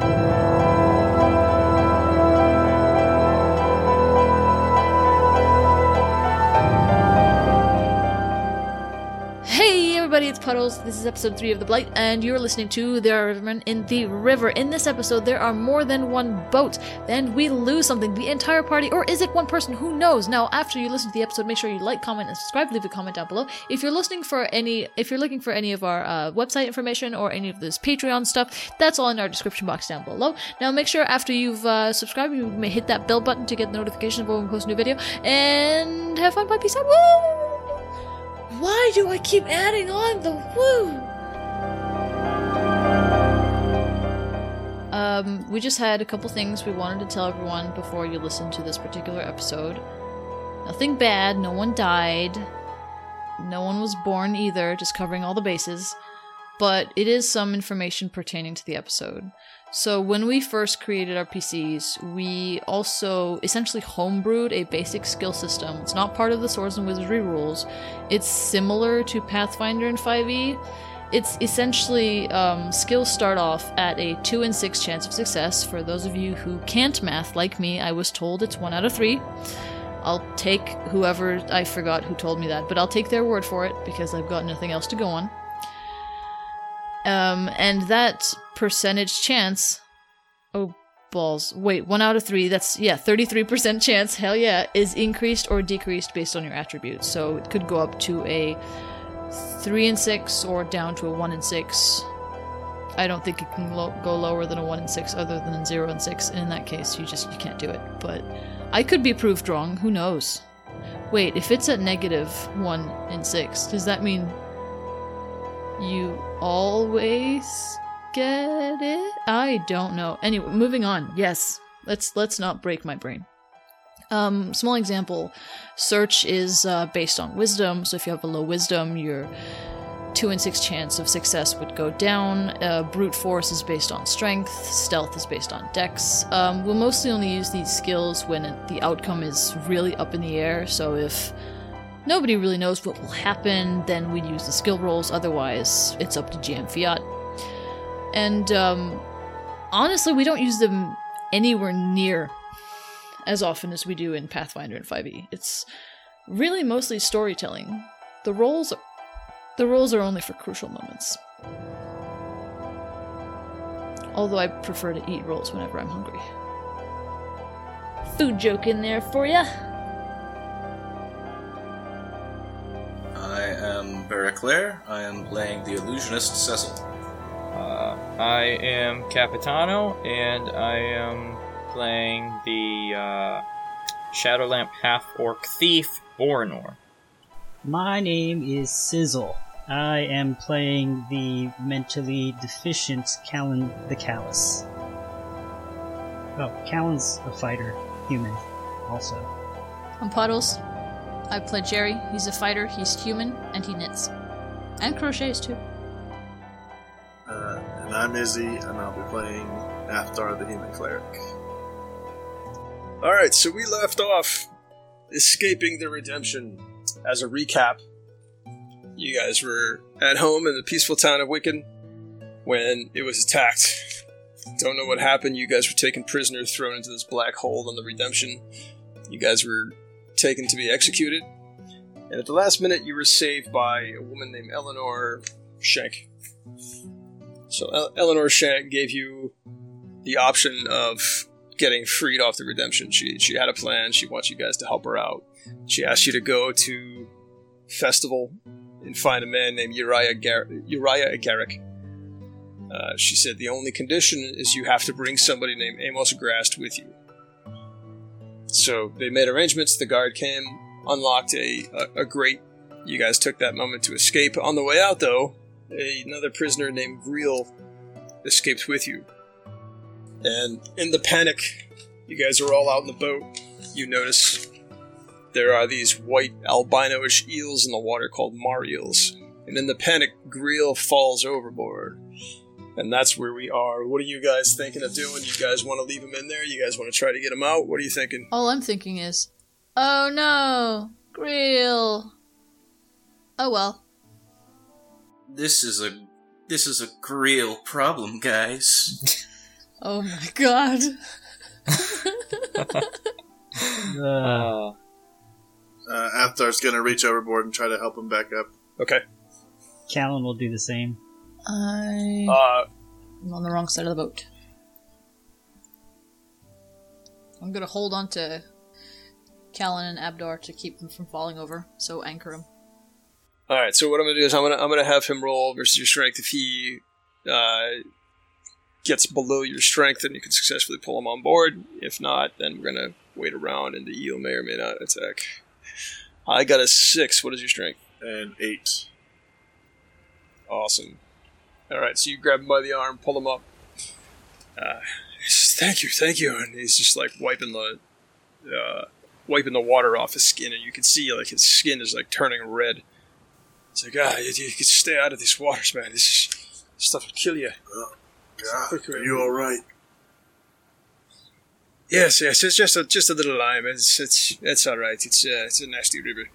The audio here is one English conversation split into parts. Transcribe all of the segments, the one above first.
Thank you. It's Puddles. This is episode 3 of The Blight, and you're listening to There Are in the River. In this episode, there are more than one boat, and we lose something. The entire party, or is it one person? Who knows? Now, after you listen to the episode, make sure you like, comment, and subscribe. Leave a comment down below. If you're listening for any, if you're looking for any of our uh, website information or any of this Patreon stuff, that's all in our description box down below. Now, make sure after you've uh, subscribed, you may hit that bell button to get the notification when we post a new video, and have fun. Bye, peace out. Woo! Why do I keep adding on the woo? Um, we just had a couple things we wanted to tell everyone before you listen to this particular episode. Nothing bad, no one died, no one was born either, just covering all the bases. But it is some information pertaining to the episode. So, when we first created our PCs, we also essentially homebrewed a basic skill system. It's not part of the Swords and Wizardry rules. It's similar to Pathfinder and 5e. It's essentially um, skills start off at a 2 in 6 chance of success. For those of you who can't math like me, I was told it's 1 out of 3. I'll take whoever I forgot who told me that, but I'll take their word for it because I've got nothing else to go on. Um, and that percentage chance. Oh, balls. Wait, one out of three, that's, yeah, 33% chance, hell yeah, is increased or decreased based on your attributes. So it could go up to a 3 and 6 or down to a 1 and 6. I don't think it can lo- go lower than a 1 and 6 other than 0 and 6. And in that case, you just you can't do it. But I could be proved wrong. Who knows? Wait, if it's at negative 1 and 6, does that mean you always get it? I don't know. Anyway, moving on. Yes. Let's let's not break my brain. Um, small example. Search is uh, based on wisdom, so if you have a low wisdom, your two in six chance of success would go down. Uh, brute force is based on strength. Stealth is based on dex. Um, we'll mostly only use these skills when it, the outcome is really up in the air. So if nobody really knows what will happen, then we'd use the skill rolls. Otherwise, it's up to GM Fiat. And um, honestly, we don't use them anywhere near as often as we do in Pathfinder and 5e. It's really mostly storytelling. The rolls, the rolls are only for crucial moments. Although I prefer to eat rolls whenever I'm hungry. Food joke in there for ya. Am Barraclair. I am playing the illusionist Cecil. Uh, I am Capitano, and I am playing the uh, Shadowlamp half orc thief, Borinor. My name is Sizzle. I am playing the mentally deficient Callan the Callous. Oh, Callan's a fighter, human, also. I'm Puddles. I play Jerry. He's a fighter, he's human, and he knits. And crochets too. Uh, and I'm Izzy, and I'll be playing Aftar the Human Cleric. Alright, so we left off escaping the redemption. As a recap, you guys were at home in the peaceful town of Wiccan when it was attacked. Don't know what happened. You guys were taken prisoner, thrown into this black hole on the redemption. You guys were taken to be executed. And at the last minute, you were saved by a woman named Eleanor Shank. So El- Eleanor Shank gave you the option of getting freed off the redemption. She she had a plan. She wants you guys to help her out. She asked you to go to festival and find a man named Uriah Gar- Uriah Agaric. Uh, she said the only condition is you have to bring somebody named Amos Grast with you. So they made arrangements. The guard came, unlocked a, a, a grate. You guys took that moment to escape. On the way out, though, another prisoner named Greel escapes with you. And in the panic, you guys are all out in the boat. You notice there are these white albino-ish eels in the water called mar eels. And in the panic, Greel falls overboard. And that's where we are. What are you guys thinking of doing? You guys want to leave him in there? You guys want to try to get him out? What are you thinking? All I'm thinking is, oh no, Greel. Oh well. This is a this is a real problem, guys. Oh my god. Uh, Uh, Uh, Athdar's gonna reach overboard and try to help him back up. Okay. Callan will do the same. I Uh, am on the wrong side of the boat. I'm gonna hold on to Callan and Abdar to keep them from falling over, so anchor him. all right. So what I'm gonna do is I'm gonna I'm gonna have him roll versus your strength. If he uh, gets below your strength, then you can successfully pull him on board. If not, then we're gonna wait around, and the eel may or may not attack. I got a six. What is your strength? And eight. Awesome. All right, so you grab him by the arm, pull him up. Uh, he says, "Thank you, thank you," and he's just like wiping the, uh, wiping the water off his skin, and you can see like his skin is like turning red. It's like, ah, you, you can stay out of these waters, man. This, is, this stuff will kill you. God, are you all right? Yes, yes, it's just a just a little lime. It's it's it's all right. It's uh, it's a nasty river.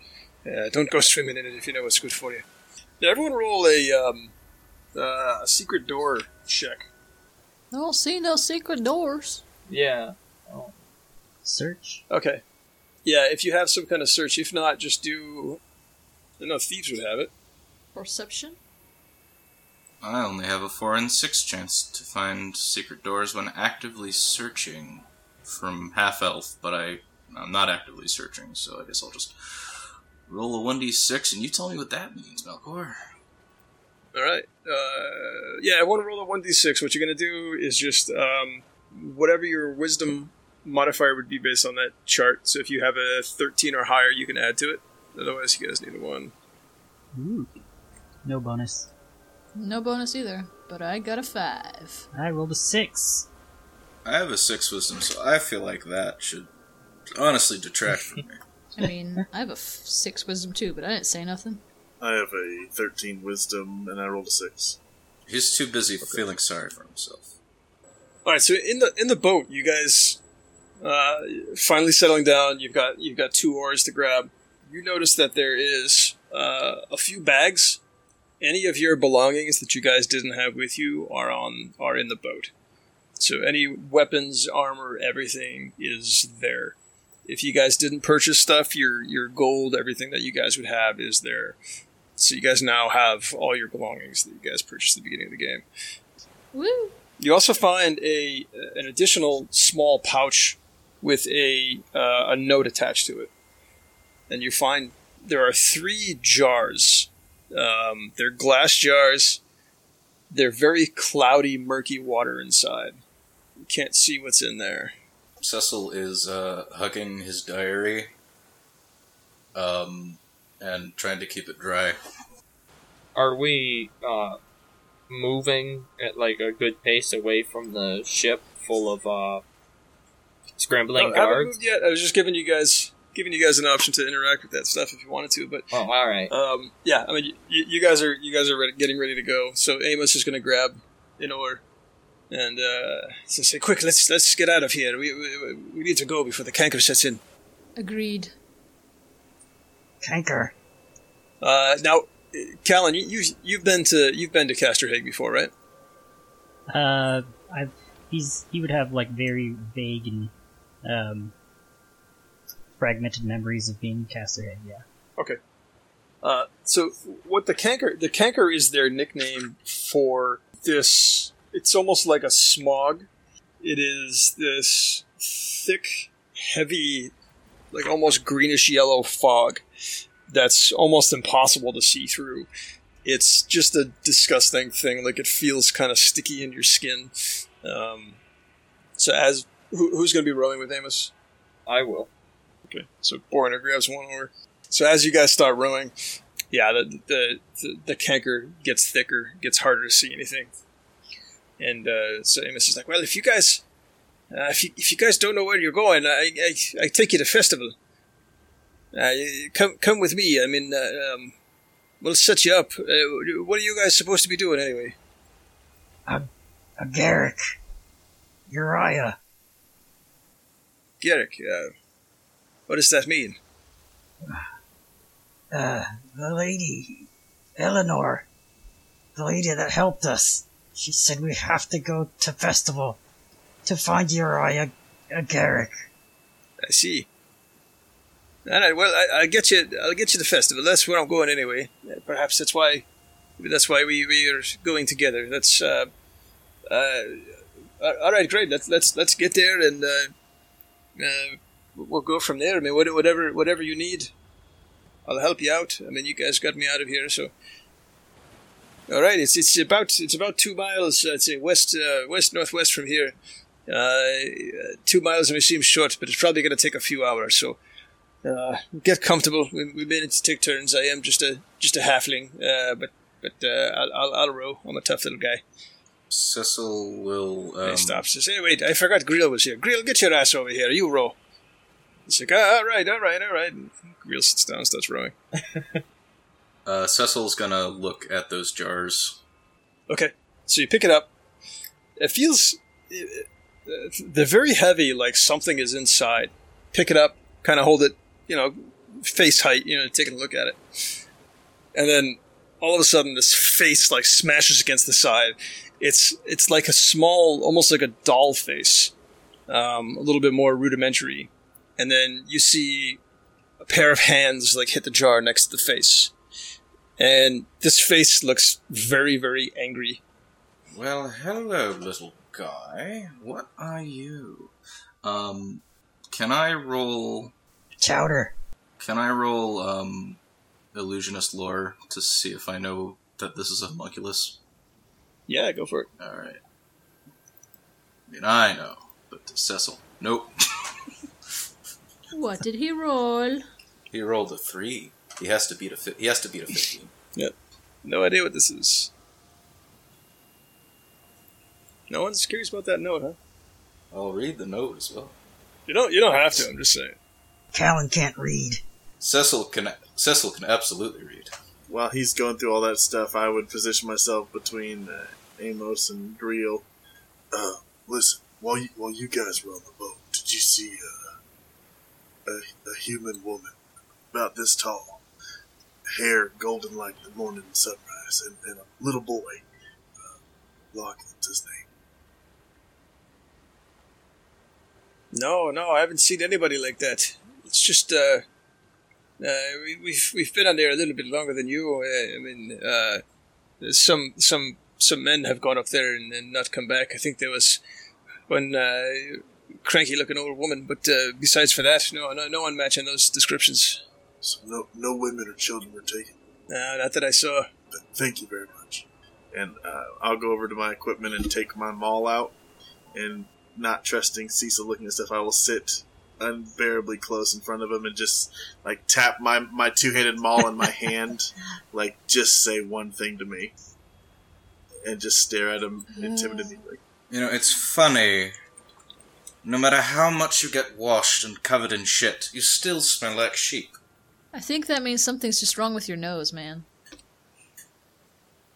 Uh, don't go swimming in it if you know what's good for you. Did everyone roll a um, uh, a secret door check? I don't see no secret doors. yeah. Search. Okay. Yeah, if you have some kind of search. If not, just do. I know thieves would have it. Perception? I only have a 4 and 6 chance to find secret doors when actively searching from half elf, but I, I'm not actively searching, so I guess I'll just roll a 1d6 and you tell me what that means, Melkor. All right. Uh, yeah, I want to roll a one d six. What you're gonna do is just um, whatever your wisdom modifier would be based on that chart. So if you have a thirteen or higher, you can add to it. Otherwise, you guys need a one. Ooh. No bonus. No bonus either, but I got a five. I rolled a six. I have a 6 wisdom, so I feel like that should honestly detract from me. I mean, I have a f- six wisdom too, but I didn't say nothing. I have a 13 wisdom and I rolled a 6. He's too busy feeling sorry for himself. All right. So in the in the boat, you guys uh, finally settling down. You've got you've got two oars to grab. You notice that there is uh, a few bags. Any of your belongings that you guys didn't have with you are on are in the boat. So any weapons, armor, everything is there. If you guys didn't purchase stuff, your your gold, everything that you guys would have is there. So you guys now have all your belongings that you guys purchased at the beginning of the game. Woo! You also find a an additional small pouch with a uh, a note attached to it, and you find there are three jars. Um, they're glass jars. They're very cloudy, murky water inside. You can't see what's in there. Cecil is uh, hugging his diary um, and trying to keep it dry. Are we uh, moving at like a good pace away from the ship full of scrambling Oh, I haven't moved yet. I was just giving you guys giving you guys an option to interact with that stuff if you wanted to, but Oh, all right. Um, yeah, I mean, you, you guys are you guys are ready, getting ready to go. So Amos is going to grab an oar and uh, so say, "Quick, let's let's get out of here. We, we we need to go before the canker sets in." Agreed. Canker. Uh, now, uh, Callan, you, you you've been to you've been to Castorhage before, right? Uh, I've he's he would have like very vague and um fragmented memories of being Casterhead. Yeah. Okay. Uh, so what the canker the canker is their nickname for this it's almost like a smog it is this thick heavy like almost greenish yellow fog that's almost impossible to see through it's just a disgusting thing like it feels kind of sticky in your skin um, so as who, who's going to be rowing with amos I will. Okay, so Borinor grabs one oar. So as you guys start rowing, yeah, the the the, the canker gets thicker, gets harder to see anything. And uh, so Amos is like, "Well, if you guys, uh, if you if you guys don't know where you're going, I I, I take you to festival. Uh, come come with me. I mean, uh, um, we'll set you up. Uh, what are you guys supposed to be doing anyway? A Garrick. Uriah. Garrick, uh, what does that mean? Uh, the lady. Eleanor. The lady that helped us. She said we have to go to festival. to find Uriah Garrick. I see. All right. Well, I, I'll get you. I'll get you the festival. That's where I'm going anyway. Perhaps that's why. Maybe that's why we, we are going together. That's. Uh, uh, all right. Great. Let's let's let's get there and uh, uh, we'll go from there. I mean, whatever whatever you need, I'll help you out. I mean, you guys got me out of here, so. All right. It's it's about it's about two miles. I'd say west uh, west northwest from here. Uh, two miles may seem short, but it's probably going to take a few hours. So, uh, get comfortable. We, we may need to take turns. I am just a just a halfling, uh, but but uh, I'll, I'll I'll row. I'm a tough little guy. Cecil will. Um, he stops. Says, "Hey, wait! I forgot Grill was here. Grill, get your ass over here. You row." He's like, ah, "All right, all right, all right." And Grill sits down, and starts rowing. Uh, Cecil's gonna look at those jars. Okay, so you pick it up. It feels they're very heavy, like something is inside. Pick it up, kind of hold it, you know, face height, you know, taking a look at it, and then all of a sudden, this face like smashes against the side. It's it's like a small, almost like a doll face, um, a little bit more rudimentary, and then you see a pair of hands like hit the jar next to the face. And this face looks very, very angry. Well, hello, little guy. What are you? Um, can I roll? Chowder. Can I roll um, illusionist lore to see if I know that this is a homunculus? Yeah, go for it. All right. I mean, I know, but to Cecil, nope. What did he roll? he rolled a three. He has to beat a. Fi- he has to beat a fifteen. yep. No idea what this is. No one's curious about that note, huh? I'll read the note as well. You don't. You don't have to. I'm just saying. Callan can't read. Cecil can. Cecil can absolutely read. While he's going through all that stuff, I would position myself between uh, Amos and Griel. Uh, listen, while you, while you guys were on the boat, did you see uh, a, a human woman about this tall, hair golden like the morning sunrise, and, and a little boy? Uh, Lachlan's his name. No, no, I haven't seen anybody like that. It's just. uh uh, we, we've we've been on there a little bit longer than you. Uh, I mean, uh, some some some men have gone up there and, and not come back. I think there was one uh, cranky looking old woman, but uh, besides for that, no, no, no one matching those descriptions. So no, no women or children were taken. Uh, not that I saw. But thank you very much. And uh, I'll go over to my equipment and take my maul out. And not trusting Cecil looking at stuff, I will sit unbearably close in front of him and just like tap my my two handed maul in my hand, like just say one thing to me, and just stare at him intimidatingly. You know, it's funny. No matter how much you get washed and covered in shit, you still smell like sheep. I think that means something's just wrong with your nose, man.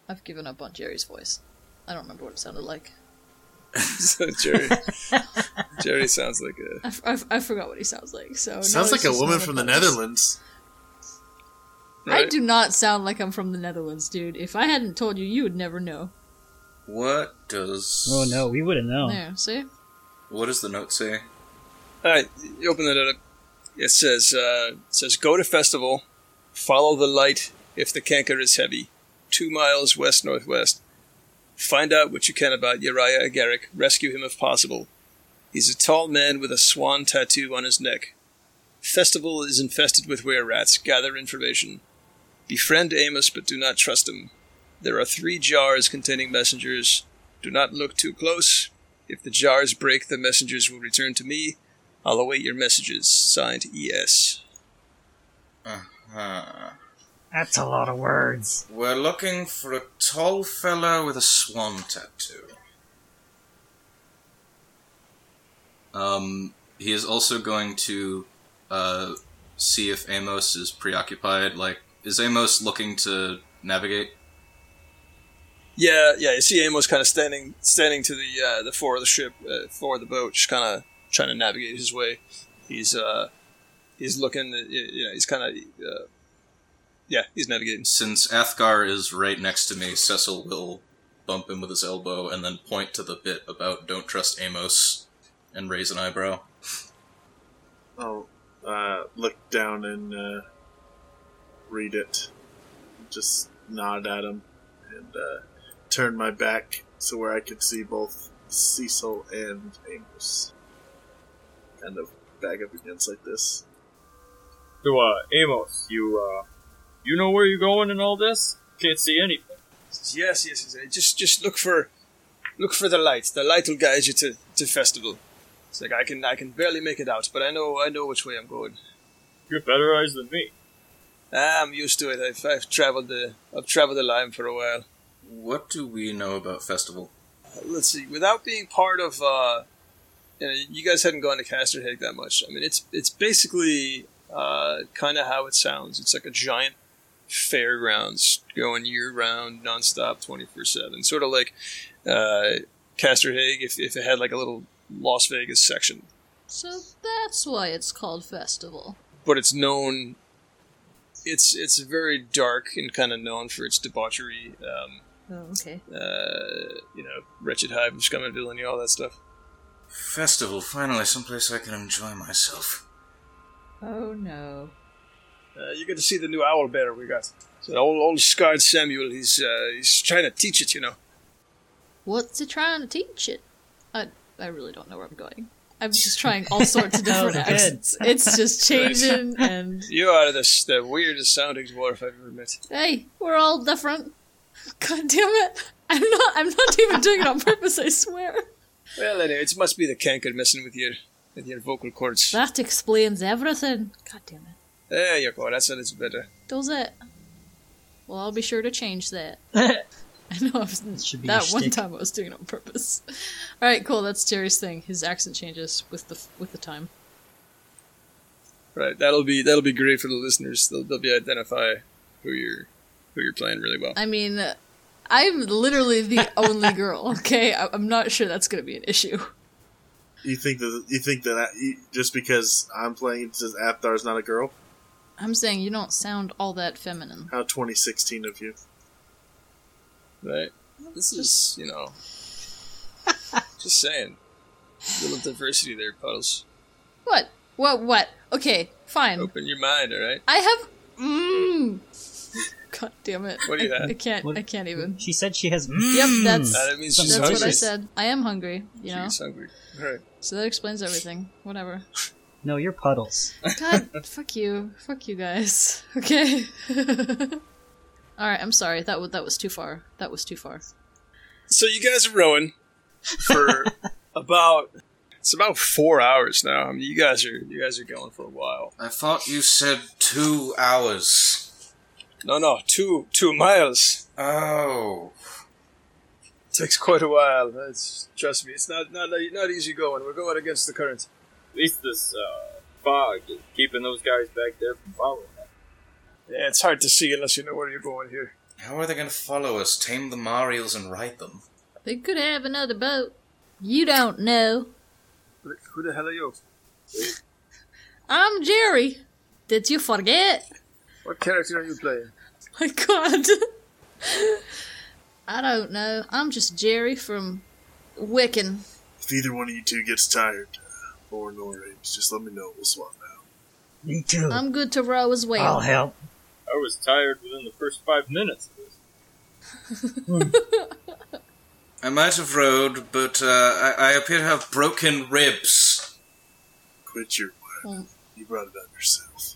I've given up on Jerry's voice. I don't remember what it sounded like. so Jerry, Jerry sounds like a. I, f- I f- I forgot what he sounds like. So Sounds it's like a woman from the those. Netherlands. I do not sound like I'm from the Netherlands, dude. If I hadn't told you, you would never know. What does. Oh no, we wouldn't know. There, see? What does the note say? All right, you open it up. It says, uh, it says, go to festival, follow the light if the canker is heavy, two miles west northwest. Find out what you can about Uriah Agaric. Rescue him if possible. He's a tall man with a swan tattoo on his neck. Festival is infested with were rats. Gather information. Befriend Amos, but do not trust him. There are three jars containing messengers. Do not look too close. If the jars break, the messengers will return to me. I'll await your messages. Signed, E.S. Uh, That's a lot of words. we're looking for a tall fellow with a swan tattoo. Um, he is also going to uh, see if Amos is preoccupied. Like, is Amos looking to navigate? Yeah, yeah. You see Amos kind of standing, standing to the uh, the fore of the ship, uh, fore of the boat, just kind of trying to navigate his way. He's uh, he's looking. You know, he's kind of uh, yeah, he's navigating. Since Athgar is right next to me, Cecil will bump him with his elbow and then point to the bit about don't trust Amos and raise an eyebrow. I'll uh, look down and uh, read it. Just nod at him and uh, turn my back so where I could see both Cecil and Amos. Kind of back up against like this. So, uh, Amos, you, uh, you know where you're going and all this? Can't see anything. Yes, yes, yes. Just, just look for, look for the light. The light will guide you to, to festival. It's like I can, I can barely make it out, but I know, I know which way I'm going. You got better eyes than me. Ah, I'm used to it. I've, I've traveled the, I've traveled the line for a while. What do we know about festival? Let's see. Without being part of, uh, you know, you guys hadn't gone to Castorhage that much. I mean, it's, it's basically, uh, kind of how it sounds. It's like a giant fairgrounds going year round, nonstop, twenty four seven. Sort of like, uh, Castorhage if, if it had like a little Las Vegas section. So that's why it's called festival. but it's known. It's it's very dark and kind of known for its debauchery. Um, Oh, okay. uh, you know, wretched hive of scum and villainy, all that stuff. Festival, finally, someplace I can enjoy myself. Oh no. Uh, you get to see the new owl bear we got. So old old scarred Samuel, he's uh, he's trying to teach it, you know. What's he trying to teach it? I I really don't know where I'm going. I'm just trying all sorts of different Oh, accents. It's just changing and You are the the weirdest sounding dwarf I've ever met. hey, we're all different. God damn it. I'm not I'm not even doing it on purpose, I swear. Well, anyway, it must be the canker messing with your with your vocal cords. That explains everything. God damn it. There you go. That's a little better. Does it? Well, I'll be sure to change that. I know I was, Should that one shtick. time I was doing it on purpose. All right, cool. That's Jerry's thing. His accent changes with the with the time. Right. That'll be that'll be great for the listeners. They'll, they'll be identify who you're who you're playing really well. I mean, uh, I'm literally the only girl. Okay, I- I'm not sure that's going to be an issue. You think that you think that I, you- just because I'm playing it says Apthar's not a girl? I'm saying you don't sound all that feminine. How 2016 of you? Right? This is, you know, just saying. little diversity there, Puddles. What? What? What? Okay, fine. Open your mind, all right? I have. Mmm. God damn it! What do you I, have? I can't. What- I can't even. She said she has. Mm. Yep, that's that means she's that's what I said. I am hungry. You know, She's hungry. All right. so that explains everything. Whatever. No, you're puddles. God, fuck you, fuck you guys. Okay. All right, I'm sorry. That was that was too far. That was too far. So you guys are rowing for about it's about four hours now. I mean, you guys are you guys are going for a while. I thought you said two hours. No, no, two two miles Oh. takes quite a while. It's, trust me, it's not not not easy going. We're going against the current. At least this, uh, fog is keeping those guys back there from following us. Yeah, it's hard to see unless you know where you're going here. How are they going to follow us, tame the Marials, and ride them? They could have another boat. You don't know. Who who the hell are you? I'm Jerry. Did you forget? What character are you playing? My God. I don't know. I'm just Jerry from Wiccan. If either one of you two gets tired, or nor Ames, just let me know. We'll swap out. Me too. I'm good to row as well. I'll help. I was tired within the first five minutes of this. I might have rowed, but uh, I, I appear to have broken ribs. Quit your Hmm. You brought it on yourself.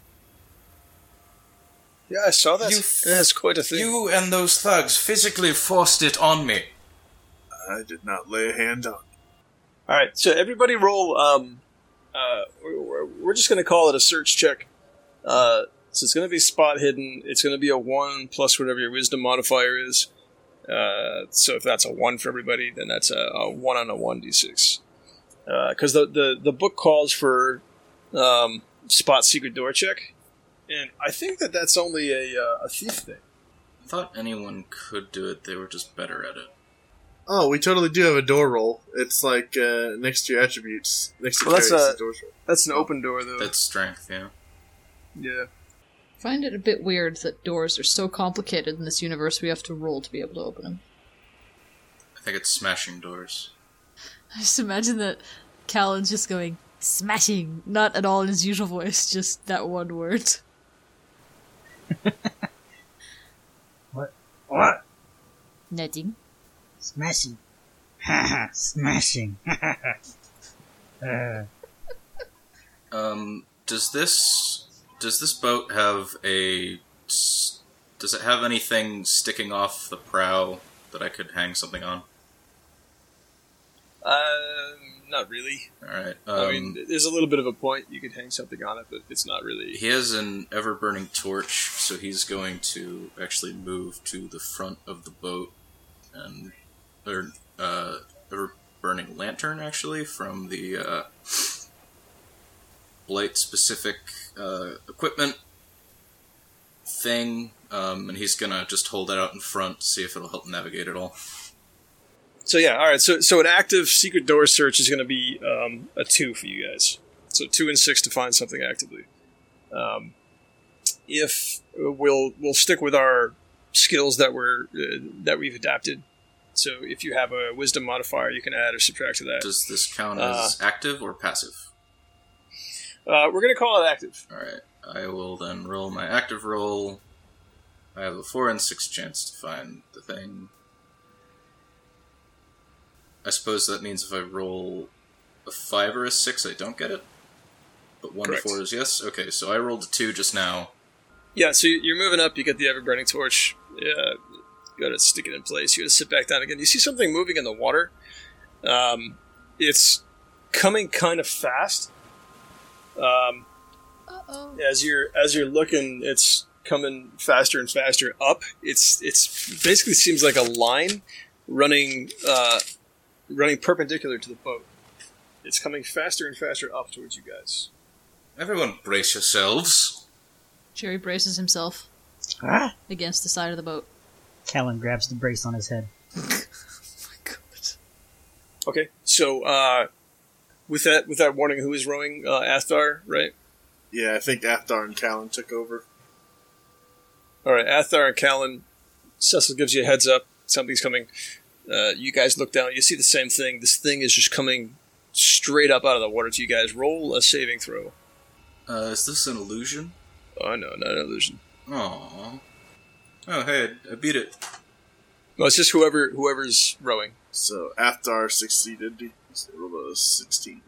Yeah, I saw that. You f- That's quite a thing. You and those thugs physically forced it on me. I did not lay a hand on. All right, so everybody roll. Um, uh, we're, we're- just gonna call it a search check. Uh, so it's gonna be spot hidden. It's gonna be a one plus whatever your wisdom modifier is. Uh, so if that's a one for everybody, then that's a, a one on a one d six. Because the, the the book calls for um, spot secret door check, and I think that that's only a uh, a thief thing. I thought anyone could do it, they were just better at it. Oh, we totally do have a door roll. It's like uh, next to your attributes. Next to Well, that's carries a- door roll. That's an open door though. That's strength, yeah. yeah. find it a bit weird that doors are so complicated in this universe we have to roll to be able to open them. I think it's smashing doors. I just imagine that Callan's just going smashing, not at all in his usual voice, just that one word. What? What? Netting. Smashing. Haha, smashing. uh, Um, does this does this boat have a s- does it have anything sticking off the prow that I could hang something on? Um, not really. All right. Um, I mean, there's a little bit of a point. You could hang something on it, but it's not really. he has an ever burning torch, so he's going to actually move to the front of the boat and or uh, ever burning lantern actually from the uh, blight specific uh, equipment thing, um, and he's gonna just hold that out in front, see if it'll help navigate at all. So yeah, all right. So so an active secret door search is to be um, a two for you guys. So two and six to find something actively. Um, if we'll we'll stick with our skills that we're uh, that we've adapted. So if you have a wisdom modifier, you can add or subtract to that. Does this count Uh, as active or passive? Uh, we're going to call it active. All right, I will then roll my active roll. I have a four and six chance to find the thing. I suppose that means if I roll a five or a six, I don't get it. But one Correct. to four is yes. Okay, so I rolled a two just now. Yeah. So you- you're moving up. You get the ever burning torch. Yeah. You got to stick it in place. You got to sit back down again. You see something moving in the water. Um, it's coming kind of fast. Um, Uh oh. as you're as you're looking, it's coming faster and faster up. It's it's basically seems like a line running uh, running perpendicular to the boat. It's coming faster and faster up towards you guys. Everyone, brace yourselves. Jerry braces himself ah, against the side of the boat. Callan grabs the brace on his head. Okay, so uh, with that with that warning, who is rowing? Uh, Athar, right? Yeah, I think Athar and Callan took over. All right, Athar and Callan. Cecil gives you a heads up. Something's coming. Uh, you guys look down. You see the same thing. This thing is just coming straight up out of the water to you guys. Roll a saving throw. Uh, is this an illusion? Oh no, not an illusion. Aww. Oh, hey, I, I beat it. No, it's just whoever whoever's rowing. So Athar succeeded. He rolled a 16.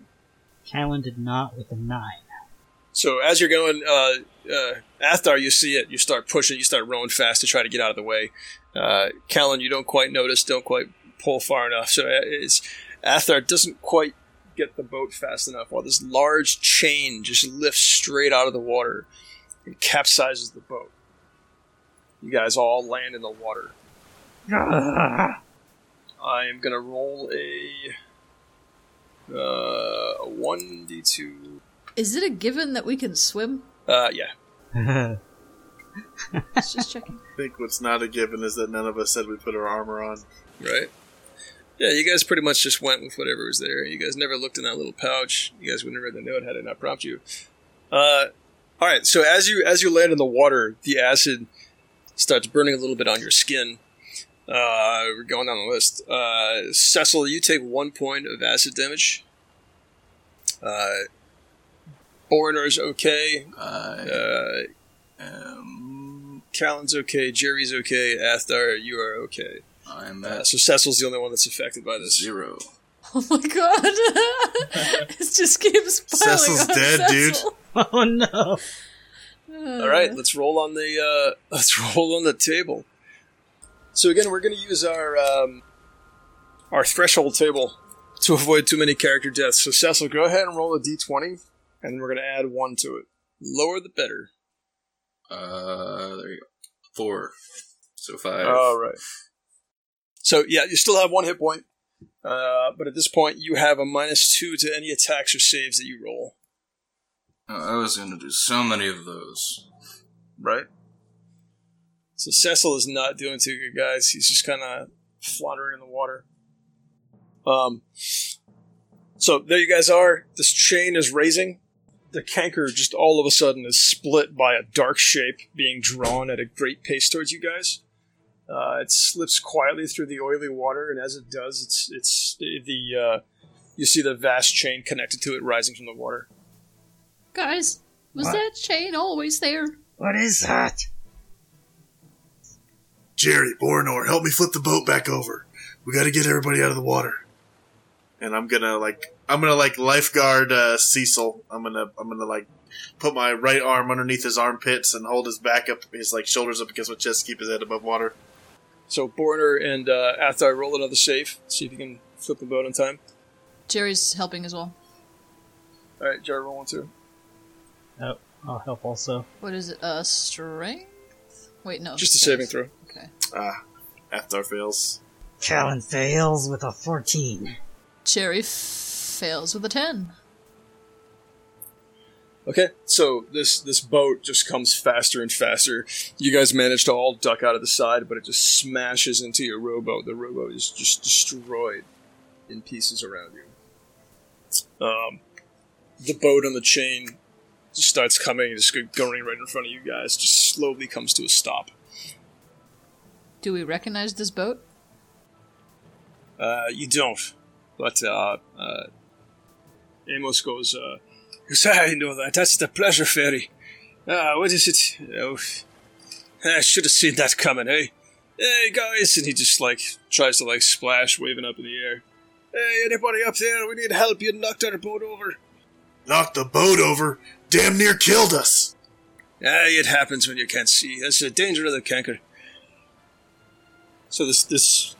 Callan did not with a nine. So as you're going, uh, uh, Athar, you see it. You start pushing. You start rowing fast to try to get out of the way. Uh, Callan, you don't quite notice. Don't quite pull far enough. So uh, it's Athar doesn't quite get the boat fast enough. While this large chain just lifts straight out of the water and capsizes the boat. You guys all land in the water. I am gonna roll a uh, one d two. Is it a given that we can swim? Uh, yeah. Let's just checking. I think what's not a given is that none of us said we put our armor on. Right. Yeah, you guys pretty much just went with whatever was there. You guys never looked in that little pouch. You guys wouldn't have read the note had it not prompt you. Uh, all right. So as you as you land in the water, the acid starts burning a little bit on your skin. Uh, we're going down the list. Uh, Cecil, you take one point of acid damage. Uh, Borinor's okay. I Uh, am. Callan's okay. Jerry's okay. Athar, you are okay. I'm Uh, at so Cecil's the only one that's affected by this. zero. Oh my god! it just keeps piling Cecil's on dead, dude. Oh no! All right, let's roll on the uh, let's roll on the table. So again, we're going to use our um, our threshold table to avoid too many character deaths. So Cecil, go ahead and roll a d20, and then we're going to add one to it. Lower the better. Uh, there you go. Four. So five. All right. So yeah, you still have one hit point, uh, but at this point you have a minus two to any attacks or saves that you roll. Oh, I was going to do so many of those. Right. So Cecil is not doing too good, guys. He's just kind of floundering in the water. Um. So there you guys are. This chain is raising. The canker just all of a sudden is split by a dark shape being drawn at a great pace towards you guys. Uh, it slips quietly through the oily water, and as it does, it's it's the uh, you see the vast chain connected to it rising from the water. Guys, was What? that chain always there? What is that? Jerry, Borinor, help me flip the boat back over. We got to get everybody out of the water. And I'm gonna like, I'm gonna like lifeguard uh, Cecil. I'm gonna, I'm gonna like put my right arm underneath his armpits and hold his back up, his like shoulders up against my chest, to keep his head above water. So Borinor and uh, Athar roll another safe, See if you can flip the boat in time. Jerry's helping as well. All right, Jerry, roll one too. Oh, I'll help also. What is it? Uh, strength? Wait, no. Just a strength. saving throw. Okay. Ah, Athar fails. Callan fails with a 14. Cherry f- fails with a 10. Okay, so this this boat just comes faster and faster. You guys manage to all duck out of the side, but it just smashes into your rowboat. The rowboat is just destroyed in pieces around you. Um, the boat on the chain just starts coming, just going right in front of you guys. Just slowly comes to a stop. Do we recognize this boat? Uh, you don't, but uh, uh, Amos goes. Uh, goes, I know that. That's the pleasure ferry. Ah, what is it? Oh, I should have seen that coming, hey? Hey, guys! And he just, like, tries to, like, splash, waving up in the air. Hey, anybody up there? We need help. You knocked our boat over. Knocked the boat over. Damn near killed us. Ah, it happens when you can't see. That's the danger of the canker. So this, this,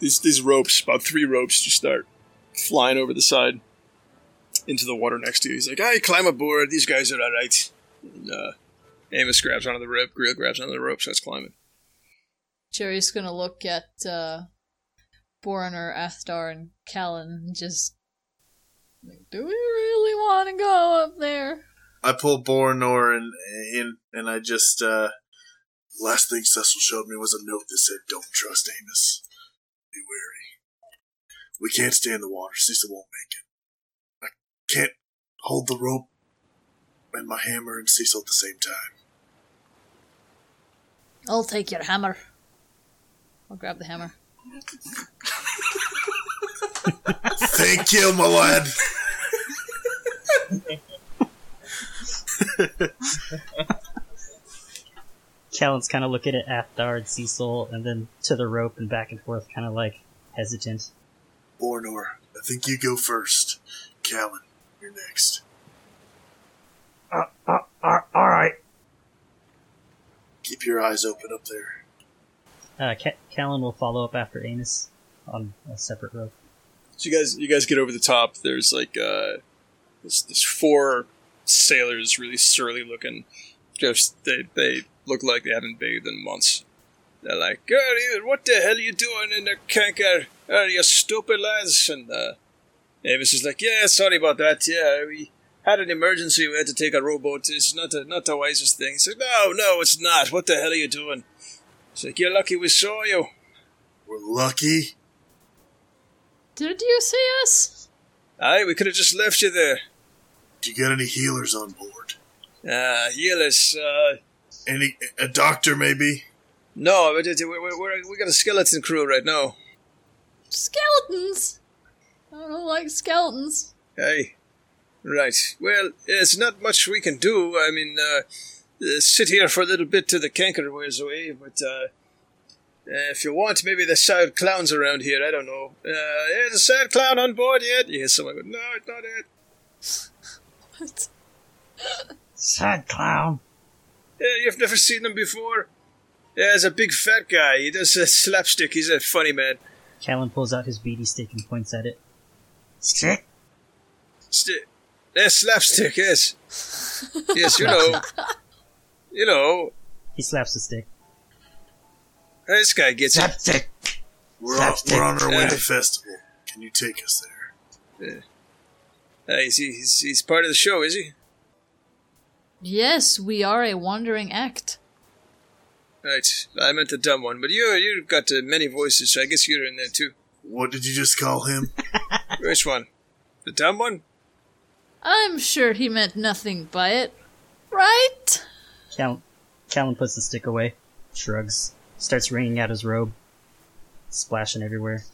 these, these ropes, about three ropes, just start flying over the side into the water next to you. He's like, "I climb aboard. These guys are all right." And, uh, Amos grabs onto the rope. Grill grabs onto the rope, starts climbing. Jerry's gonna look at uh, Borinor, Astar, and Callan and just. Like, do we really want to go up there? I pull Borinor and in, and I just uh, last thing Cecil showed me was a note that said, "Don't trust Amos. Be wary. We can't stay in the water. Cecil won't make it. I can't hold the rope and my hammer and Cecil at the same time. I'll take your hammer. I'll grab the hammer. Thank you, my lad. Callan's kind of looking at Athdar and Cecil, and then to the rope and back and forth, kind of like hesitant. Borinor, I think you go first. Callan, you're next. Uh, uh, uh, alright. Keep your eyes open up there. Uh, Ca- Callan will follow up after Amos on a separate rope. So you guys, you guys get over the top. There's like uh, there's, there's four sailors, really surly looking. Just they they look like they haven't bathed in months. They're like, "Girl, what the hell are you doing in the canker? Are you stupid lads?" And uh, Amos is like, "Yeah, sorry about that. Yeah, we had an emergency. We had to take a rowboat. It's not the not the wisest thing." He's like, "No, no, it's not. What the hell are you doing?" He's like, "You're lucky we saw you." We're lucky. Did you see us? Aye, we could have just left you there. Do you got any healers on board? Ah, Yillis, uh, Any a doctor maybe? no, but it- we're, we're, we're, we got a skeleton crew right now. Skeletons! I don't like skeletons. Hey, right. Well, there's not much we can do. I mean, uh, uh, sit here for a little bit till the canker wears away, but, uh, uh, if you want, maybe the sad clown's around here. I don't know. Uh, is a sad clown on board yet? You hear someone go, no, it's not it. What? Sad clown. Yeah, you've never seen him before? Yeah, he's a big fat guy. He does a slapstick. He's a funny man. Callan pulls out his beady stick and points at it. Stick. Stick. yeah, slapstick, yes. yes, you know. You know, He slaps the stick. this guy gets it. Slapstick. We're on, Slapstick. we're on our way Yeah. to festival. Can you take us there? Uh, he's, he's, he's part of the show, is he? Yes, we are a wandering act. Right. I meant the dumb one, but you you've got uh, many voices, so I guess you're in there too. What did you just call him? Which one? The dumb one? I'm sure he meant nothing by it. Right? Callan, Callan puts the stick away, shrugs. Starts wringing out his robe, splashing everywhere.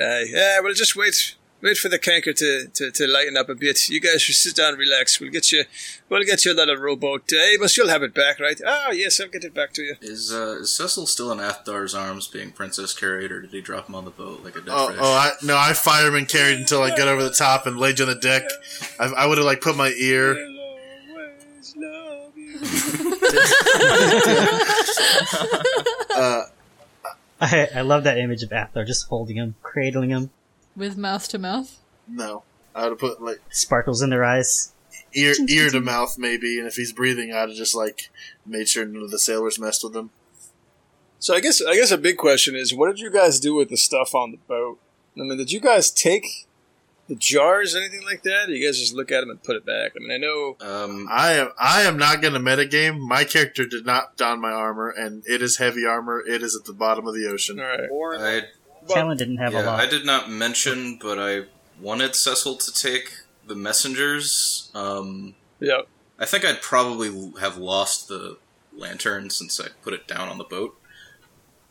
Uh, yeah, well, just wait, wait for the canker to, to, to lighten up a bit. You guys should sit down, and relax. We'll get you, we'll get you a little rowboat. Uh, Amos, you'll have it back, right? Oh, yes, I'll get it back to you. Is uh, is Cecil still in Athdar's arms, being princess carried, or did he drop him on the boat like a dead Oh, fish? oh, I, no, I fireman carried until I got over the top and laid you on the deck. I, I would have like put my ear. always love you. Uh, I, I love that image of Athdar just holding him, cradling him, With mouth to mouth. no, I would have put like sparkles in their eyes. ear ear to mouth maybe, and if he's breathing, I'd have just like made sure none of the sailors messed with him. So I guess I guess a big question is, what did you guys do with the stuff on the boat? I mean, did you guys take the jars, anything like that? Or you guys just look at them and put it back? I mean, I know. Um, I am I am not going to metagame. My character did not don my armor, and it is heavy armor. It is at the bottom of the ocean. All right. I Callan didn't have a yeah, lot. I did not mention, but I wanted Cecil to take the messengers. Um, Yeah. I think I'd probably have lost the lantern since I put it down on the boat.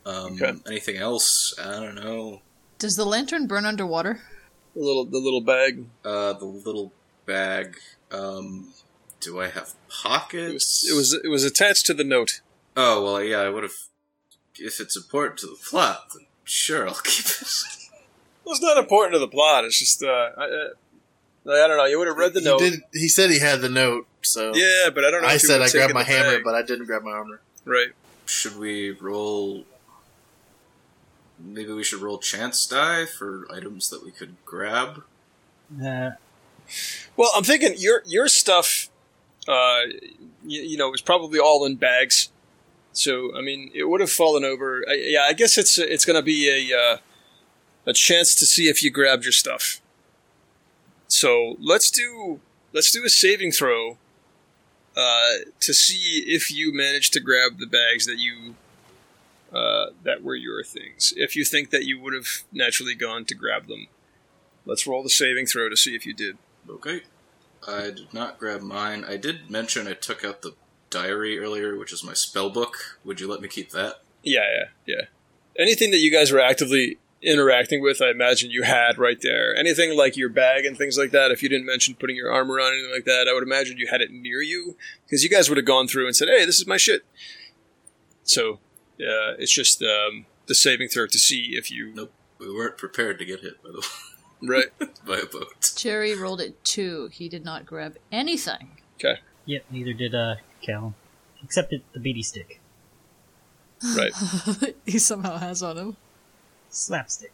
Um, Okay. Anything else? I don't know. Does the lantern burn underwater? The little the little bag. Uh, the little bag. Um, do I have It pockets? was, it was it was attached to the note. Oh well, yeah. I would have. If it's important to the plot, then sure, I'll keep it. Well, it's not important to the plot. It's just uh, I, uh, I don't know. You would have read the he note. did. He said he had the note, so Yeah, but I don't know. I said I grabbed my hammer, bag. but I didn't grab my armor. right. Should we roll? Maybe we should roll chance die for items that we could grab. Uh, Well, I'm thinking your your stuff, uh, you, you know, was probably all in bags. So I mean, it would have fallen over. I, yeah, I guess it's it's going to be a uh, a chance to see if you grabbed your stuff. So let's do let's do a saving throw uh, to see if you manage to grab the bags that you uh, that were your things. If you think that you would have naturally gone to grab them, let's roll the saving throw to see if you did. Okay. I did not grab mine. I did mention I took out the diary earlier, which is my spell book. Would you let me keep that? Yeah, yeah, yeah. Anything that you guys were actively interacting with, I imagine you had right there. Anything like your bag and things like that, if you didn't mention putting your armor on, anything like that, I would imagine you had it near you because you guys would have gone through and said, "Hey, this is my shit." So, yeah, it's just um, the saving throw to see if you Nope. We weren't prepared to get hit by the way. right. by a boat. Jerry rolled it two. He did not grab anything. Okay, yep, neither did uh, Callan. Except it, the beady stick. right. he somehow has on him. Slapstick.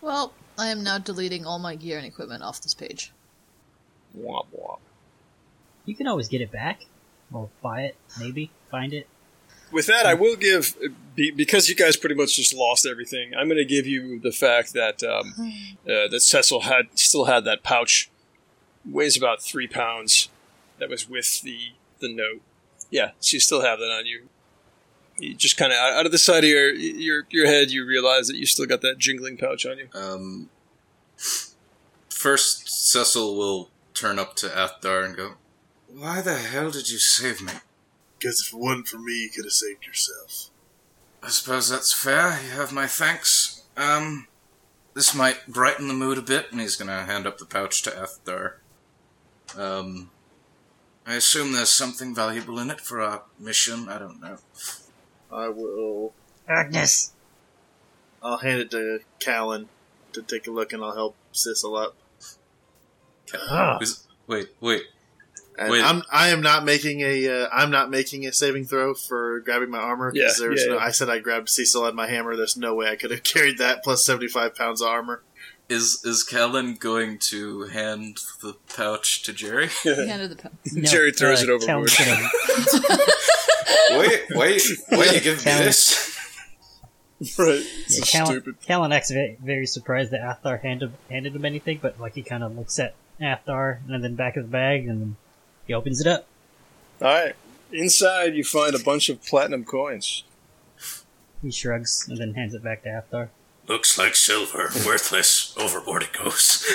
Well, I am now deleting all my gear and equipment off this page. Womp womp. You can always get it back. Or buy it, maybe. Find it. With that, I will give be, because you guys pretty much just lost everything. I'm going to give you the fact that um, uh, that Cecil had still had that pouch, weighs about three pounds, that was with the the note. Yeah, so you still have that on you. You just kind of out of the side of your your your head, you realize that you still got that jingling pouch on you. Um, first, Cecil will turn up to Athdar and go, "Why the hell did you save me?" Because if it wasn't for me, you could have saved yourself. I suppose that's fair. You have my thanks. Um, this might brighten the mood a bit, and he's gonna hand up the pouch to Athdar. Um, I assume there's something valuable in it for our mission. I don't know. I will. Agnes, I'll hand it to Callan to take a look, and I'll help Sissel up. Ah. Is- wait, wait. And Wait. I'm I am not making a uh, I'm not making a saving throw for grabbing my armor Yeah, because there's yeah, no, yeah. I said I grabbed Cecil and my hammer. There's no way I could have carried that plus 75 pounds of armor. Is is Callan going to hand the pouch to Jerry? He handed the pouch. No, Jerry throws uh, it overboard. Callan's wait, wait, wait! You give me this? right. Yeah, It's Callan, stupid. Callan acts very, very surprised that Athdar handed, handed him anything, but like he kind of looks at Athdar and then back of the bag and then he opens it up. All right. Inside, you find a bunch of platinum coins. He shrugs and then hands it back to Athdar. Looks like silver, worthless. Overboard it goes.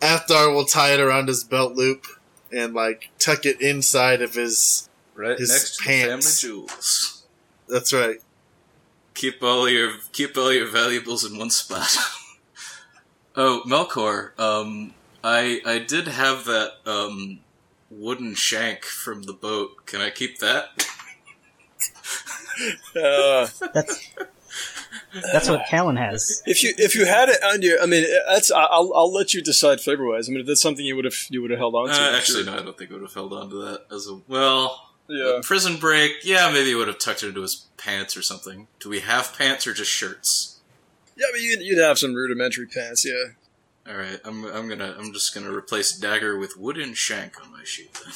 Athdar will tie it around his belt loop and like tuck it inside of his. Right His next to pants. the family jewels. That's right. Keep all your keep all your valuables in one spot. oh, Melkor, um, I I did have that um wooden shank from the boat. Can I keep that? Uh, That's that's what Callan has. if you if you had it on your, I mean, that's I'll I'll let you decide flavor wise. I mean, if that's something you would have you would have held on to. Uh, actually, no, I don't think I would have held on to that as a well. yeah. Prison break, yeah, maybe he would have tucked it into his pants or something. Do we have pants or just shirts? Yeah, but you'd, you'd have some rudimentary pants, yeah. All right, I'm I'm gonna I'm just gonna replace dagger with wooden shank on my sheet. Then.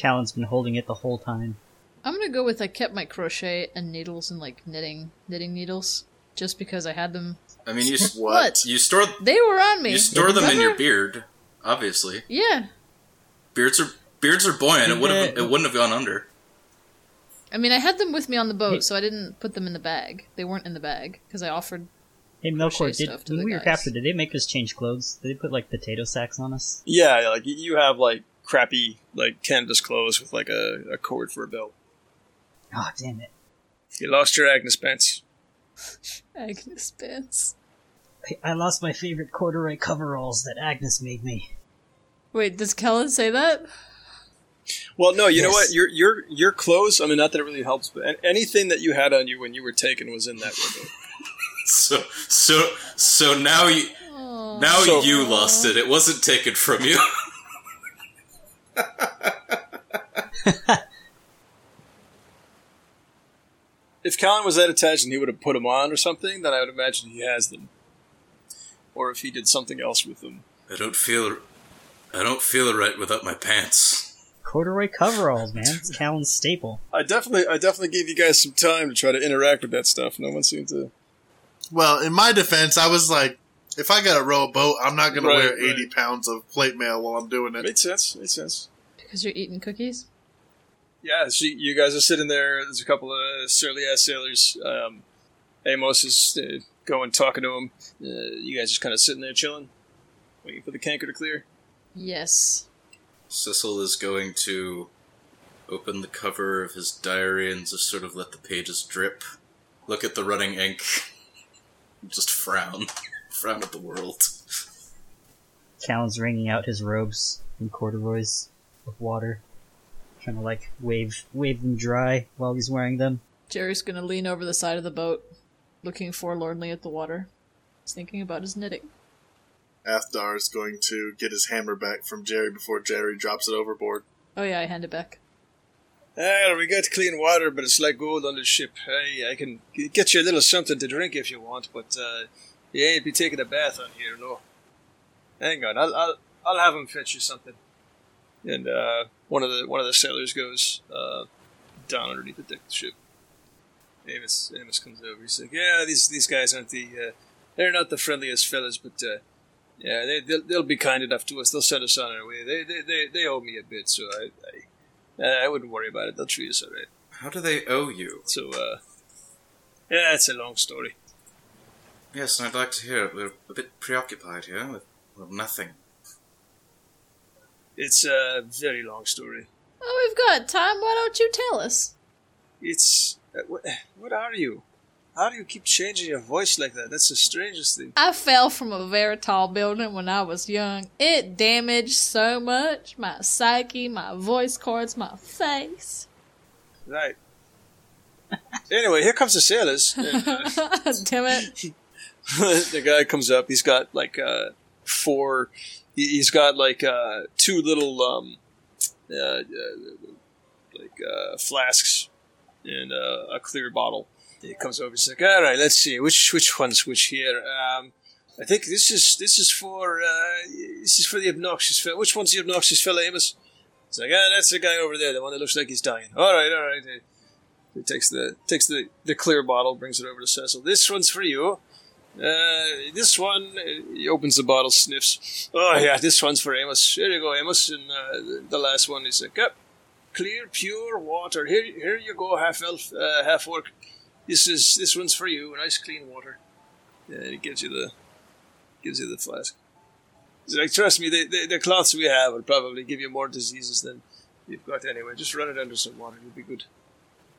Callan's been holding it the whole time. I'm gonna go with I kept my crochet and needles and like knitting knitting needles just because I had them. I mean, you s- What? you store They were on me. you store them in your beard, obviously. Yeah. Beards are beards are buoyant. It would have it wouldn't have gone under. I mean, I had them with me on the boat, so I didn't put them in the bag. They weren't in the bag because I offered. Hey Crochet Melkor, did when the we were captured, did they make us change clothes? Did they put like potato sacks on us? Yeah, like you- you have like crappy like canvas clothes with like a, a cord for a belt. Oh damn it! You lost your Agnes pants. Agnes pants. I, I lost my favorite corduroy coveralls that Agnes made me. Wait, does Kellen say that? Well, no, you know what? Your your your clothes. I mean, not that it really helps, but anything that you had on you when you were taken was in that window. So so so now you now So- you lost it. It wasn't taken from you. if Callan was that attached and he would have put them on or something, then I would imagine he has them. Or if he did something else with them. I don't feel I don't feel right without my pants. Corduroy coveralls, man. It's Callan's staple. I definitely, I definitely gave you guys some time to try to interact with that stuff. No one seemed to. Well, in my defense, I was like, if I got to row a boat, I'm not going to Right, wear right. 80 pounds of plate mail while I'm doing it. Made sense. Made sense. Because you're eating cookies? Yeah, so you guys are sitting there. There's a couple of surly ass sailors. Um, Amos is uh, going talking to him. Uh, you guys just kind of sitting there chilling, waiting for the canker to clear. Yes. Cecil is going to open the cover of his diary and just sort of let the pages drip. Look at the running ink. Just frown. frown at the world. Callan's wringing out his robes and corduroys of water, trying to like wave wave them dry while he's wearing them. Jerry's gonna lean over the side of the boat, looking forlornly at the water. He's thinking about his knitting. Athdar is going to get his hammer back from Jerry before Jerry drops it overboard. Oh yeah, I hand it back. Ah, we got clean water, but it's like gold on the ship. Hey, I can get you a little something to drink if you want, but uh, you ain't be taking a bath on here, no. Hang on, I'll I'll, I'll have him fetch you something. And uh, one of the one of the sailors goes uh, down underneath the deck of the ship. Amos Amos comes over. He's like, "Yeah, these these guys aren't the uh, they're not the friendliest fellas, but uh, yeah, they they'll, they'll be kind enough to us. They'll send us on our way. They they they, they owe me a bit, so I." I I wouldn't worry about it. They'll treat us all right. How do they owe you? So, uh, yeah, it's a long story. Yes, and I'd like to hear it. We're a bit preoccupied here with, well, nothing. It's a very long story. Oh, we've got time. Why don't you tell us? It's uh, what, what are you? How do you keep changing your voice like that? That's the strangest thing. I fell from a very tall building when I was young. It damaged so much my psyche, my voice cords, my face. Right. anyway, here comes the sailors. And, uh, Damn it. the guy comes up. He's got like uh, four. He- He's got like uh, two little um, uh, uh, like uh, flasks and uh, a clear bottle. He comes over. He's like, "All right, let's see which which one's which here." Um, I think this is this is for uh, this is for the obnoxious fella. Which one's the obnoxious fella, Amos? He's like, ah, that's the guy over there, the one that looks like he's dying. All right, all right. He takes the takes the, the clear bottle, brings it over to Cecil. This one's for you. Uh, this one, uh, he opens the bottle, sniffs. Oh yeah, this one's for Amos. Here you go, Amos. And uh, the, last one is a cup. clear, pure water. Here, here you go, half elf, uh, half orc. This is this one's for you. Nice, clean water. Yeah, he gives you the gives you the flask. He's like, trust me, the, the, the cloths we have will probably give you more diseases than you've got anyway. Just run it under some water, you'll be good.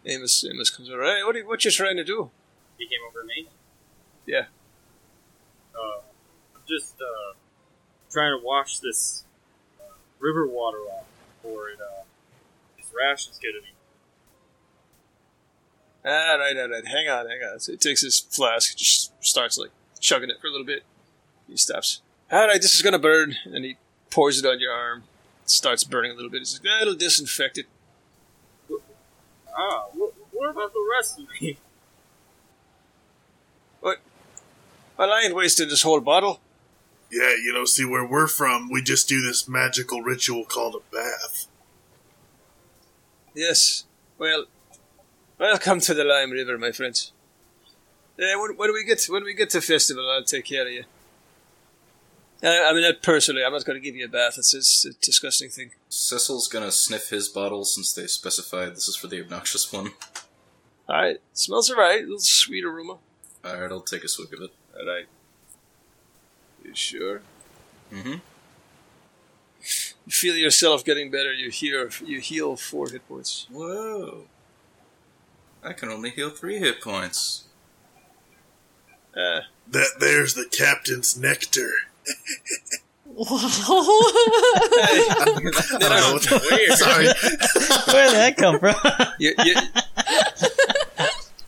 Amos, Amos comes over. Hey, what are you, what you trying to do? He came over to me. Yeah. Uh, I'm just uh, trying to wash this uh, river water off before it, uh, these rashes get me. All right, all right. Hang on, hang on. So he takes his flask, just starts like chugging it for a little bit. He stops. All right, this is gonna burn, and he pours it on your arm. It starts burning a little bit. He's like, that'll disinfect it. Ah, what, what about the rest of me? Well, I ain't wasting this whole bottle. Yeah, you know, see where we're from, we just do this magical ritual called a bath. Yes. Well, welcome to the Lime River, my friends. Yeah, when, when we get when we get to festival, I'll take care of you. Uh, I mean, not personally. I'm not going to give you a bath. It's, it's a disgusting thing. Cecil's gonna sniff his bottle since they specified this is for the obnoxious one. All right, smells alright. A little sweet aroma. Alright, I'll take a swig of it. All right. You sure? Mm-hmm. You feel yourself getting better. You heal. You heal four hit points. Whoa. I can only heal three hit points. Uh, That there's the captain's nectar. I don't know what the- Sorry. Where did that come from? you, you,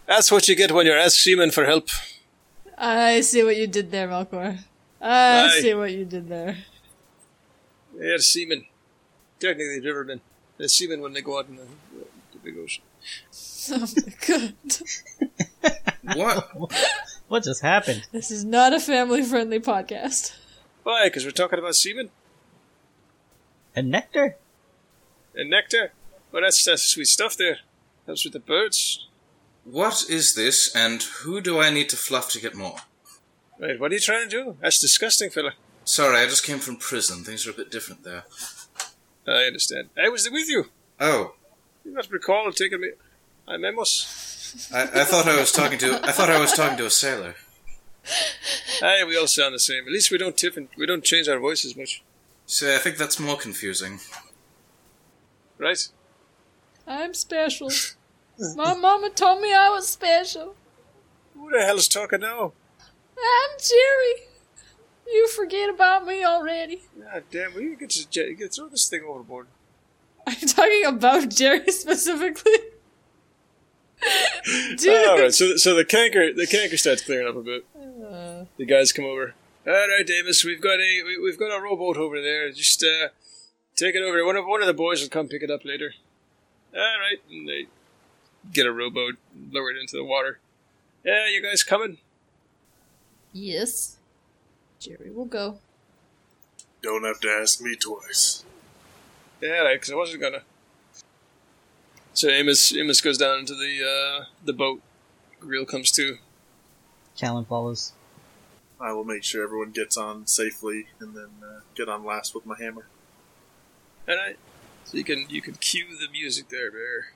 that's what you get when you ask asked seaman for help. I see what you did there, Melkor. I Aye. see what you did there. They're seamen. Technically, rivermen. They're seamen when they go out in the, the big ocean. Oh my god. what? what just happened? This is not a family friendly podcast. Why? Because we're talking about seamen And nectar? and nectar. Well, that's that's sweet stuff there. Helps with the birds. What is this, and who do I need to fluff to get more? Right, what are you trying to do? That's disgusting, fella. Sorry, I just came from prison. Things are a bit different there. I understand. I was with you. Oh, You must recall taking me. I memos. I, I thought I was talking to. I thought I was talking to a sailor. Hey, we all sound the same. At least we don't tip and we don't change our voices much, See, I think that's more confusing. right? I'm special. My mama told me I was special. Who the hell is talking now? I'm Jerry. You forget about me already. God damn, we get to j- get throw this thing overboard. Are you talking about Jerry specifically? Dude. All right, so so the canker the canker starts clearing up a bit. Uh, The guys come over. All right, Davis, we've got a we, we've got a rowboat over there. Just uh, take it over. One of one of the boys will come pick it up later. All right, and they get a rowboat, lower it into the water. Yeah, you guys coming? yes. Jerry will go. Don't have to ask me twice. Yeah, because I wasn't gonna. So Amos Amos goes down into the uh, the boat. Grill comes too. Callan follows. I will make sure everyone gets on safely and then uh, get on last with my hammer. All right. So you can you can cue the music there, Bear.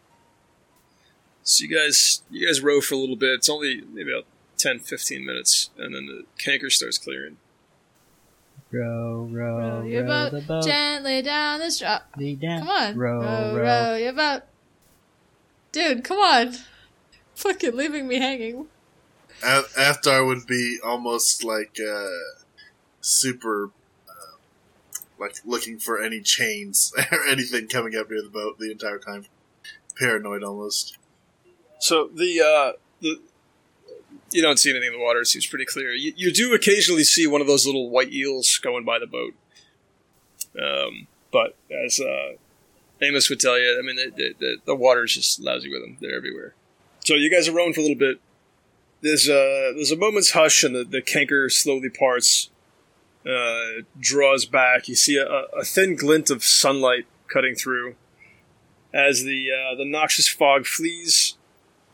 So you guys you guys row for a little bit. It's only maybe about 10, 15 minutes, and then the canker starts clearing. Row, row, Row row, boat, the boat. gently down the strap. Lead down. Come on. Row, row, row. row your boat. Dude, come on. Fucking leaving me hanging. A- Athdar would be almost like uh, super, uh, like looking for any chains or anything coming up near the boat the entire time. Paranoid almost. So the uh, the you don't see anything in the water. It seems pretty clear. You, you do occasionally see one of those little white eels going by the boat. Um, but as uh, Amos would tell you, I mean, the, the, the, water's just lousy with them. They're everywhere. So you guys are rowing for a little bit. There's a there's a moment's hush, and the, the canker slowly parts, uh, draws back. You see a, a thin glint of sunlight cutting through. As the uh, the noxious fog flees,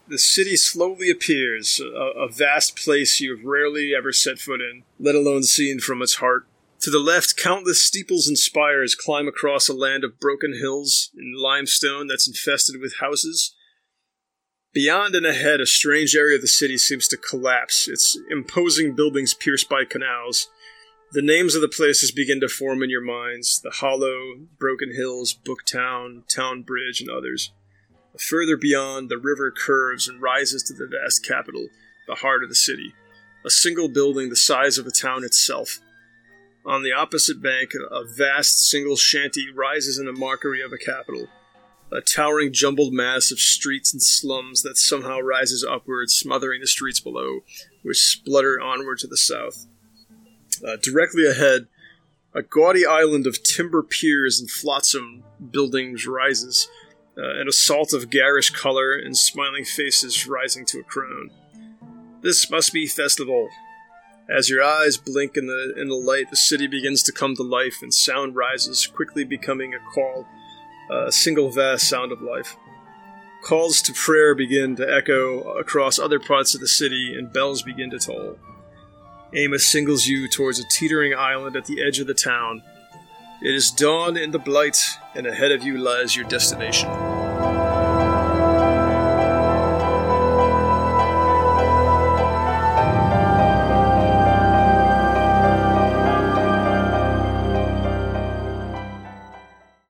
the city slowly appears, a, a vast place you have rarely ever set foot in, let alone seen from its heart. To the left, countless steeples and spires climb across a land of broken hills and limestone that's infested with houses. Beyond and ahead, a strange area of the city seems to collapse, its imposing buildings pierced by canals. The names of the places begin to form in your minds the Hollow, Broken Hills, Booktown, Town Bridge, and others. Further beyond, the river curves and rises to the vast capital, the heart of the city, a single building the size of a town itself. On the opposite bank, a vast single shanty rises in the mockery of a capital, a towering jumbled mass of streets and slums that somehow rises upward, smothering the streets below, which splutter onward to the south. Uh, directly ahead, a gaudy island of timber piers and flotsam buildings rises, uh, an assault of garish color and smiling faces rising to a crown. This must be festival. As your eyes blink in the in the light, the city begins to come to life, and sound rises, quickly becoming a call, a single vast sound of life. Calls to prayer begin to echo across other parts of the city, and bells begin to toll. Amos singles you towards a teetering island at the edge of the town. It is dawn in the blight, and ahead of you lies your destination.